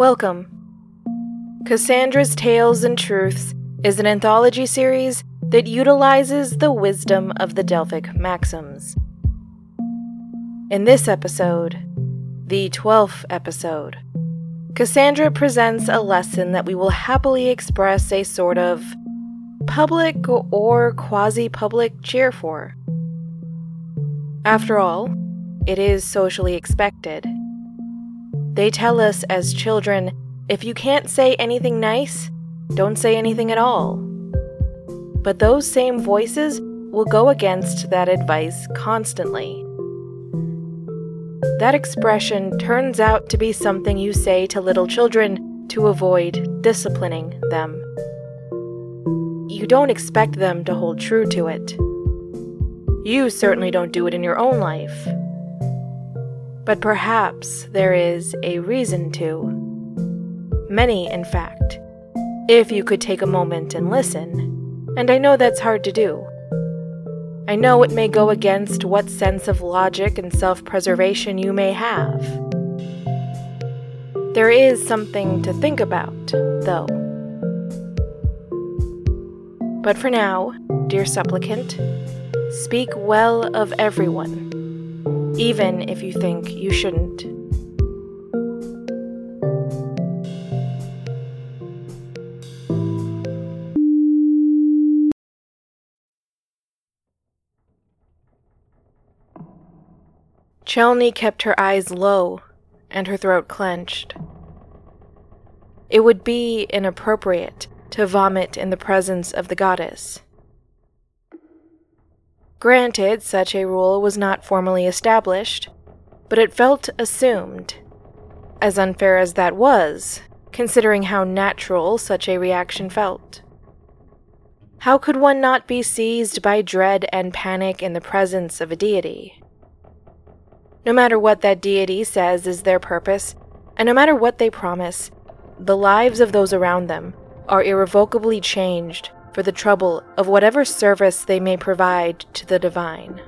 Welcome. Cassandra's Tales and Truths is an anthology series that utilizes the wisdom of the Delphic maxims. In this episode, the 12th episode, Cassandra presents a lesson that we will happily express a sort of public or quasi public cheer for. After all, it is socially expected. They tell us as children if you can't say anything nice, don't say anything at all. But those same voices will go against that advice constantly. That expression turns out to be something you say to little children to avoid disciplining them. You don't expect them to hold true to it. You certainly don't do it in your own life. But perhaps there is a reason to. Many, in fact, if you could take a moment and listen. And I know that's hard to do. I know it may go against what sense of logic and self preservation you may have. There is something to think about, though. But for now, dear supplicant, Speak well of everyone, even if you think you shouldn't. Chelney kept her eyes low and her throat clenched. It would be inappropriate to vomit in the presence of the goddess. Granted, such a rule was not formally established, but it felt assumed. As unfair as that was, considering how natural such a reaction felt. How could one not be seized by dread and panic in the presence of a deity? No matter what that deity says is their purpose, and no matter what they promise, the lives of those around them are irrevocably changed for the trouble of whatever service they may provide to the divine.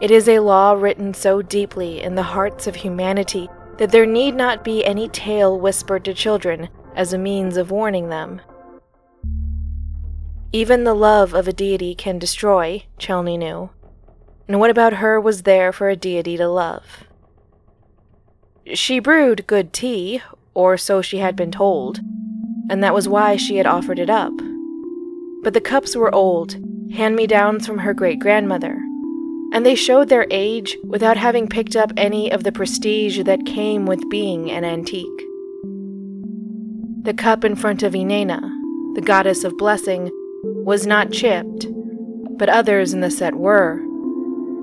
It is a law written so deeply in the hearts of humanity that there need not be any tale whispered to children as a means of warning them. Even the love of a deity can destroy, Chelney knew. And what about her was there for a deity to love? She brewed good tea, or so she had been told, and that was why she had offered it up. But the cups were old, hand me downs from her great grandmother, and they showed their age without having picked up any of the prestige that came with being an antique. The cup in front of Inanna, the goddess of blessing, was not chipped, but others in the set were.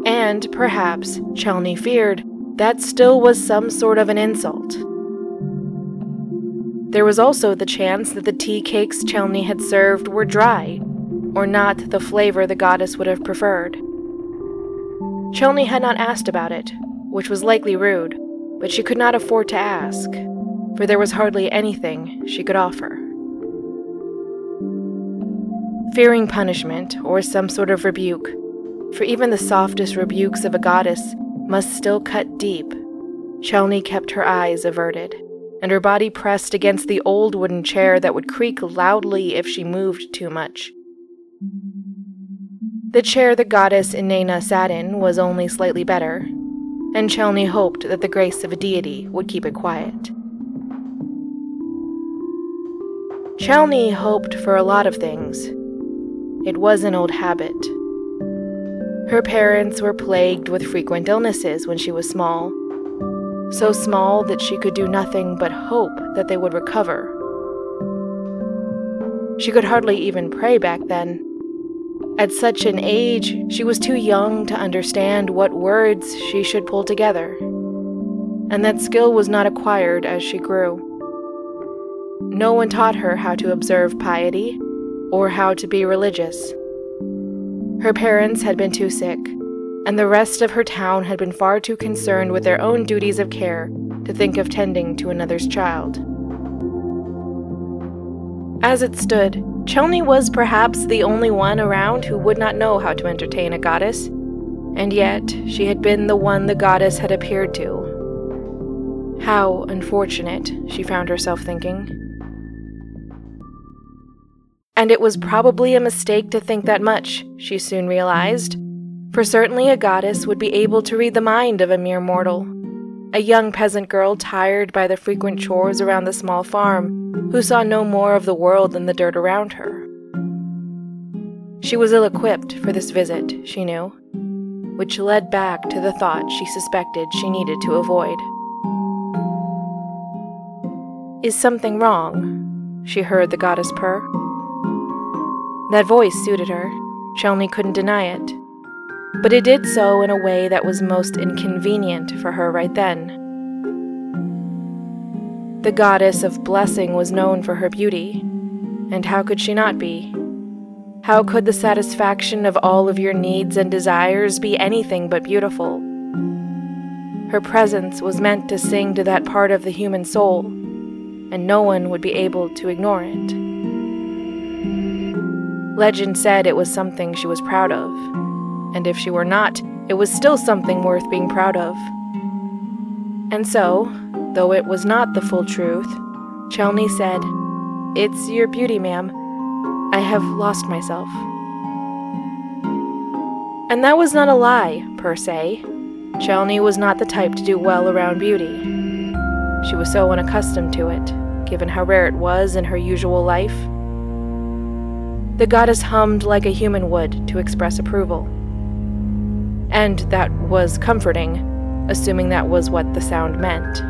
And, perhaps, Chelney feared, that still was some sort of an insult. There was also the chance that the tea cakes Chelney had served were dry, or not the flavor the goddess would have preferred. Chelney had not asked about it, which was likely rude, but she could not afford to ask, for there was hardly anything she could offer. Fearing punishment or some sort of rebuke, for even the softest rebukes of a goddess must still cut deep, Chelney kept her eyes averted and her body pressed against the old wooden chair that would creak loudly if she moved too much. The chair the goddess Inanna sat in was only slightly better, and Chelney hoped that the grace of a deity would keep it quiet. Chelney hoped for a lot of things. It was an old habit. Her parents were plagued with frequent illnesses when she was small, so small that she could do nothing but hope that they would recover. She could hardly even pray back then. At such an age, she was too young to understand what words she should pull together, and that skill was not acquired as she grew. No one taught her how to observe piety or how to be religious. Her parents had been too sick, and the rest of her town had been far too concerned with their own duties of care to think of tending to another's child. As it stood, Chelney was perhaps the only one around who would not know how to entertain a goddess, and yet she had been the one the goddess had appeared to. How unfortunate, she found herself thinking. And it was probably a mistake to think that much, she soon realized, for certainly a goddess would be able to read the mind of a mere mortal. A young peasant girl tired by the frequent chores around the small farm, who saw no more of the world than the dirt around her. She was ill equipped for this visit, she knew, which led back to the thought she suspected she needed to avoid. Is something wrong? She heard the goddess purr. That voice suited her. Chelney couldn't deny it. But it did so in a way that was most inconvenient for her right then. The goddess of blessing was known for her beauty, and how could she not be? How could the satisfaction of all of your needs and desires be anything but beautiful? Her presence was meant to sing to that part of the human soul, and no one would be able to ignore it. Legend said it was something she was proud of, and if she were not, it was still something worth being proud of. And so, though it was not the full truth, Chelney said, It's your beauty, ma'am. I have lost myself. And that was not a lie, per se. Chelney was not the type to do well around beauty. She was so unaccustomed to it, given how rare it was in her usual life. The goddess hummed like a human would to express approval. And that was comforting, assuming that was what the sound meant.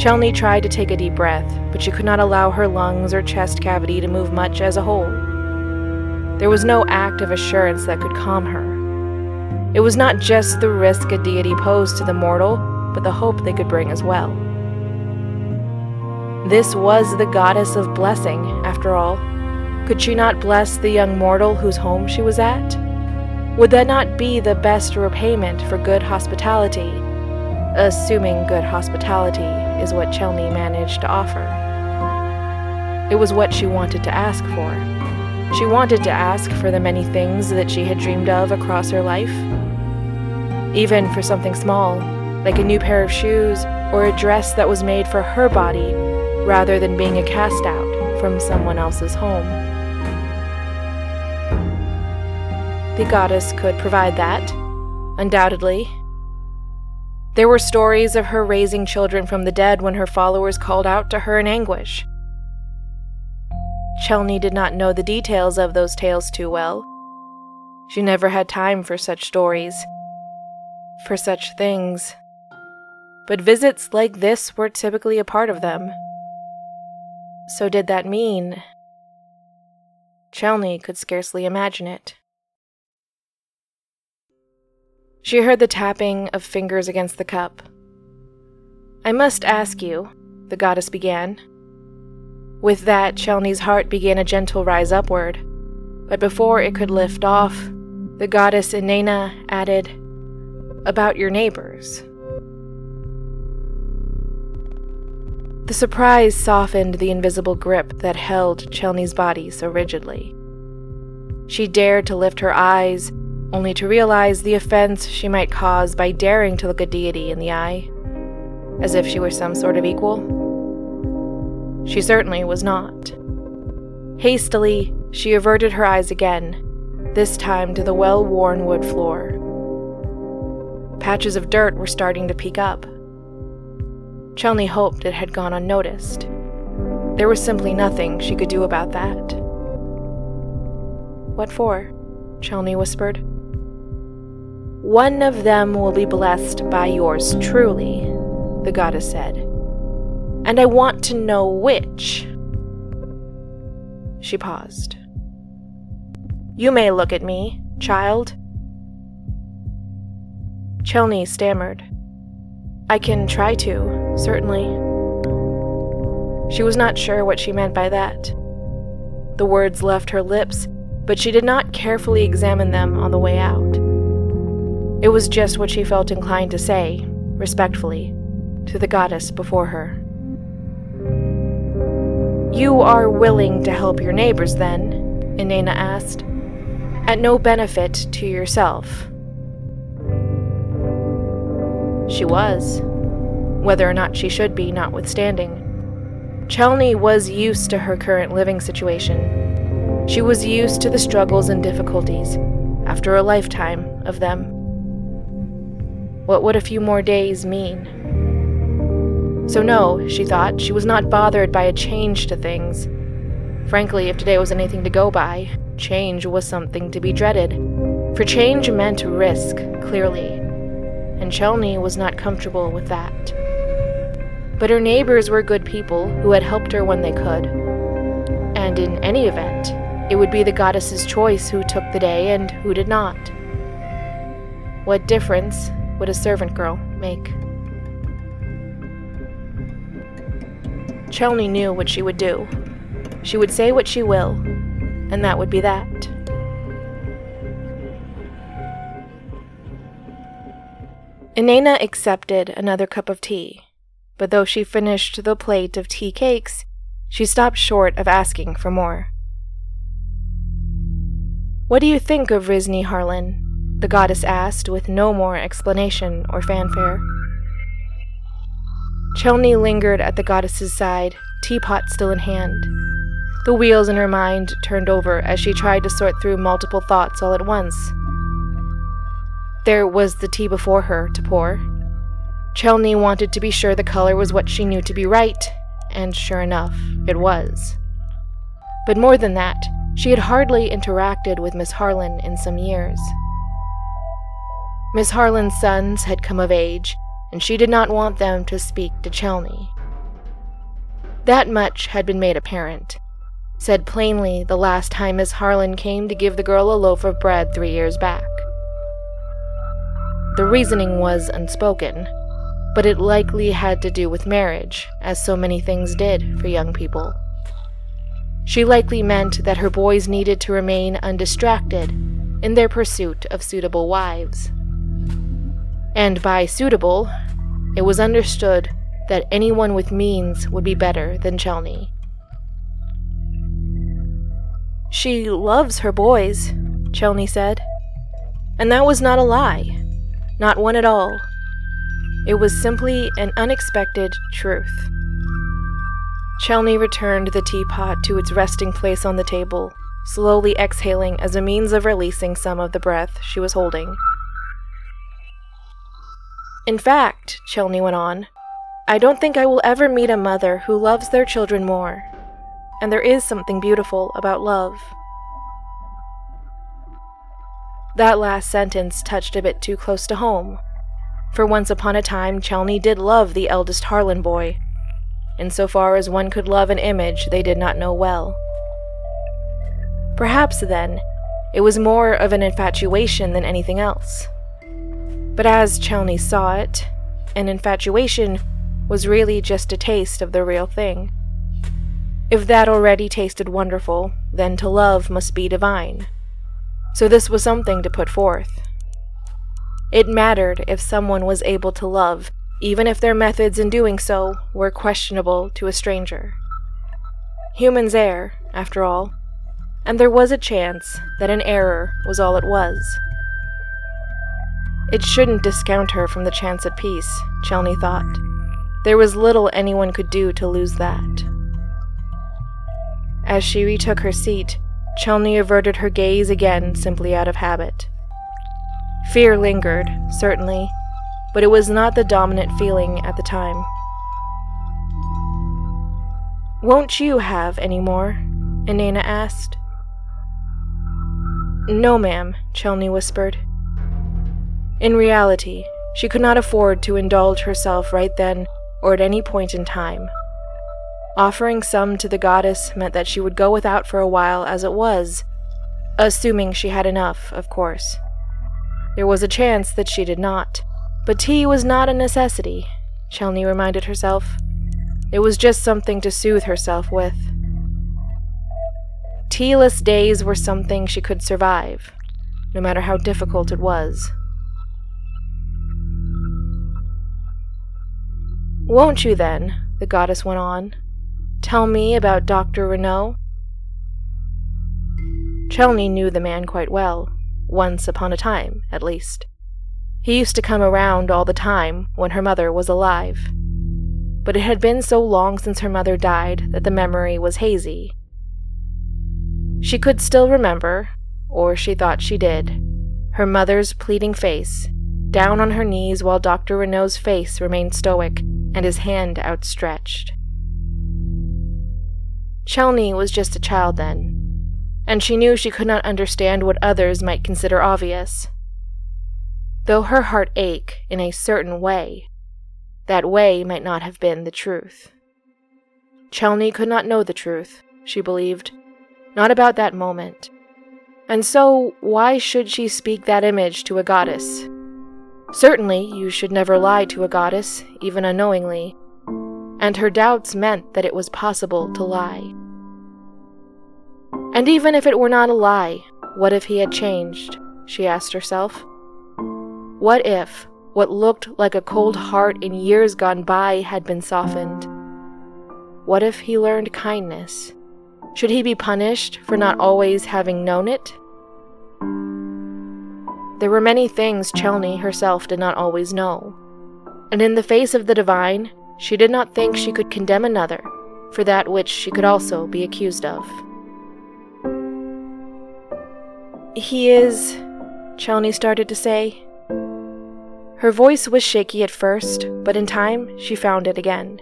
Chelney tried to take a deep breath, but she could not allow her lungs or chest cavity to move much as a whole. There was no act of assurance that could calm her. It was not just the risk a deity posed to the mortal, but the hope they could bring as well. This was the goddess of blessing, after all. Could she not bless the young mortal whose home she was at? Would that not be the best repayment for good hospitality? Assuming good hospitality is what Chelney managed to offer. It was what she wanted to ask for. She wanted to ask for the many things that she had dreamed of across her life. Even for something small, like a new pair of shoes or a dress that was made for her body rather than being a cast out from someone else's home. The goddess could provide that, undoubtedly, there were stories of her raising children from the dead when her followers called out to her in anguish. Chelney did not know the details of those tales too well. She never had time for such stories, for such things. But visits like this were typically a part of them. So, did that mean? Chelney could scarcely imagine it. She heard the tapping of fingers against the cup. I must ask you, the goddess began. With that, Chelney's heart began a gentle rise upward, but before it could lift off, the goddess Inanna added, About your neighbors. The surprise softened the invisible grip that held Chelney's body so rigidly. She dared to lift her eyes only to realize the offense she might cause by daring to look a deity in the eye, as if she were some sort of equal. She certainly was not. Hastily, she averted her eyes again, this time to the well worn wood floor. Patches of dirt were starting to peek up. Chelney hoped it had gone unnoticed. There was simply nothing she could do about that. What for? Chelney whispered. One of them will be blessed by yours truly, the goddess said. And I want to know which. She paused. You may look at me, child. Chelney stammered. I can try to, certainly. She was not sure what she meant by that. The words left her lips, but she did not carefully examine them on the way out. It was just what she felt inclined to say, respectfully, to the goddess before her. You are willing to help your neighbors, then? Inanna asked. At no benefit to yourself. she was, whether or not she should be, notwithstanding. Chelney was used to her current living situation. She was used to the struggles and difficulties after a lifetime of them. What would a few more days mean? So, no, she thought, she was not bothered by a change to things. Frankly, if today was anything to go by, change was something to be dreaded. For change meant risk, clearly, and Chelney was not comfortable with that. But her neighbors were good people who had helped her when they could. And in any event, it would be the goddess's choice who took the day and who did not. What difference would a servant girl make? Chelney knew what she would do. She would say what she will, and that would be that. Inanna accepted another cup of tea but though she finished the plate of tea cakes, she stopped short of asking for more. What do you think of Risney Harlan? The goddess asked with no more explanation or fanfare. Chelney lingered at the goddess's side, teapot still in hand. The wheels in her mind turned over as she tried to sort through multiple thoughts all at once. There was the tea before her to pour, Chelney wanted to be sure the color was what she knew to be right, and sure enough, it was. But more than that, she had hardly interacted with Miss Harlan in some years. Miss Harlan's sons had come of age, and she did not want them to speak to Chelney. That much had been made apparent, said plainly the last time Miss Harlan came to give the girl a loaf of bread three years back. The reasoning was unspoken, but it likely had to do with marriage, as so many things did for young people. She likely meant that her boys needed to remain undistracted in their pursuit of suitable wives. And by suitable, it was understood that anyone with means would be better than Chelney. She loves her boys, Chelney said. And that was not a lie. Not one at all. It was simply an unexpected truth. Chelney returned the teapot to its resting place on the table, slowly exhaling as a means of releasing some of the breath she was holding. In fact, Chelney went on, I don't think I will ever meet a mother who loves their children more. And there is something beautiful about love. That last sentence touched a bit too close to home, for once upon a time, Chelney did love the eldest Harlan boy, insofar as one could love an image they did not know well. Perhaps, then, it was more of an infatuation than anything else. But as Chelney saw it, an infatuation was really just a taste of the real thing. If that already tasted wonderful, then to love must be divine. So this was something to put forth. It mattered if someone was able to love, even if their methods in doing so were questionable to a stranger. Humans err, after all, and there was a chance that an error was all it was. It shouldn't discount her from the chance at peace, Chelney thought. There was little anyone could do to lose that. As she retook her seat, Chelney averted her gaze again simply out of habit. Fear lingered, certainly, but it was not the dominant feeling at the time. Won't you have any more? Inanna asked. No, ma'am, Chelney whispered. In reality, she could not afford to indulge herself right then or at any point in time. Offering some to the goddess meant that she would go without for a while as it was, assuming she had enough, of course. There was a chance that she did not. But tea was not a necessity, Chelney reminded herself. It was just something to soothe herself with. Tealess days were something she could survive, no matter how difficult it was. Won't you then, the goddess went on, tell me about Dr. Renault? Chelney knew the man quite well once upon a time, at least. He used to come around all the time when her mother was alive. But it had been so long since her mother died that the memory was hazy. She could still remember, or she thought she did, her mother's pleading face, down on her knees while Dr. Renault's face remained stoic and his hand outstretched. Chelney was just a child then, and she knew she could not understand what others might consider obvious. Though her heart ached in a certain way, that way might not have been the truth. Chelney could not know the truth, she believed, not about that moment. And so, why should she speak that image to a goddess? Certainly, you should never lie to a goddess, even unknowingly, and her doubts meant that it was possible to lie. And even if it were not a lie, what if he had changed? she asked herself. What if what looked like a cold heart in years gone by had been softened? What if he learned kindness? Should he be punished for not always having known it? There were many things Chelney herself did not always know, and in the face of the divine, she did not think she could condemn another for that which she could also be accused of. He is, Chelney started to say. Her voice was shaky at first, but in time she found it again.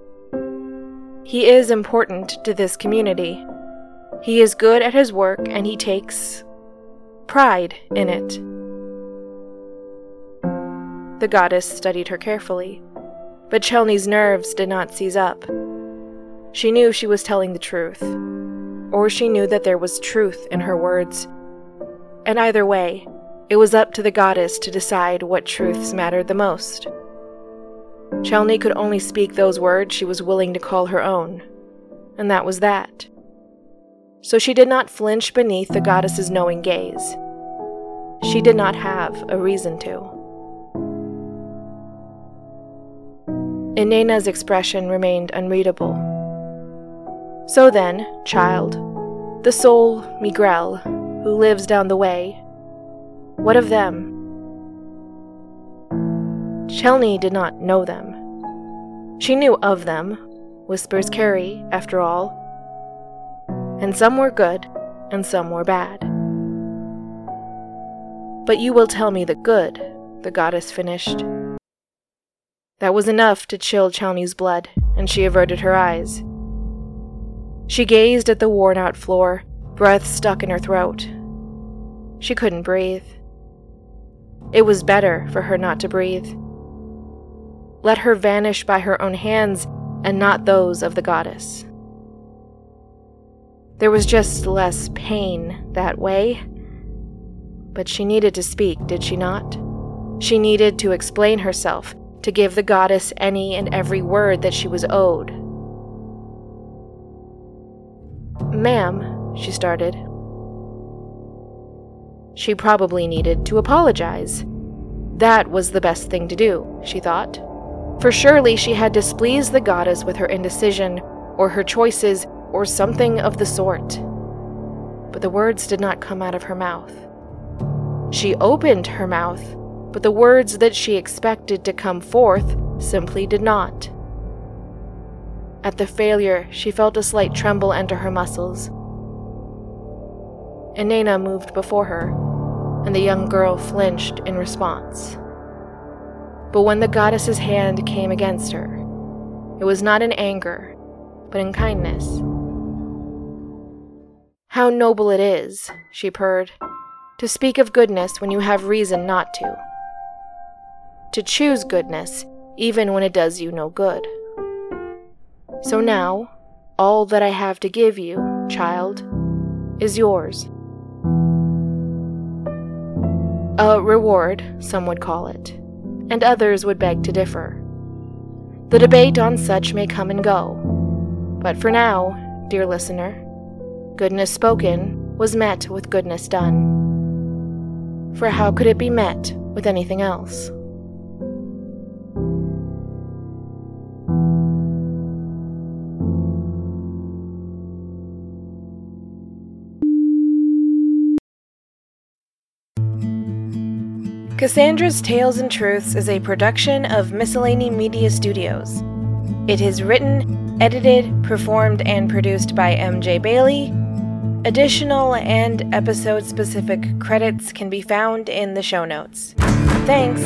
He is important to this community. He is good at his work and he takes pride in it. The goddess studied her carefully, but Chelney's nerves did not seize up. She knew she was telling the truth, or she knew that there was truth in her words and either way, it was up to the goddess to decide what truths mattered the most. Chelney could only speak those words she was willing to call her own, and that was that. So she did not flinch beneath the goddess's knowing gaze. She did not have a reason to. Inanna's expression remained unreadable. So then, child, the soul, Migrel, who lives down the way. What of them? Chelney did not know them. She knew of them, whispers carry, after all. And some were good, and some were bad. But you will tell me the good, the goddess finished. That was enough to chill Chelney's blood, and she averted her eyes. She gazed at the worn out floor, breath stuck in her throat. She couldn't breathe. It was better for her not to breathe. Let her vanish by her own hands and not those of the goddess. There was just less pain that way. But she needed to speak, did she not? She needed to explain herself, to give the goddess any and every word that she was owed. Ma'am, she started. She probably needed to apologize. That was the best thing to do, she thought. For surely she had displeased the goddess with her indecision, or her choices, or something of the sort. But the words did not come out of her mouth. She opened her mouth, but the words that she expected to come forth simply did not. At the failure, she felt a slight tremble enter her muscles. Inanna moved before her, and the young girl flinched in response. But when the goddess's hand came against her, it was not in anger, but in kindness. How noble it is, she purred, to speak of goodness when you have reason not to. To choose goodness, even when it does you no good. So now, all that I have to give you, child, is yours. A reward, some would call it, and others would beg to differ. The debate on such may come and go, but for now, dear listener, goodness spoken was met with goodness done. For how could it be met with anything else? Cassandra's Tales and Truths is a production of Miscellany Media Studios. It is written, edited, performed, and produced by MJ Bailey. Additional and episode specific credits can be found in the show notes. Thanks!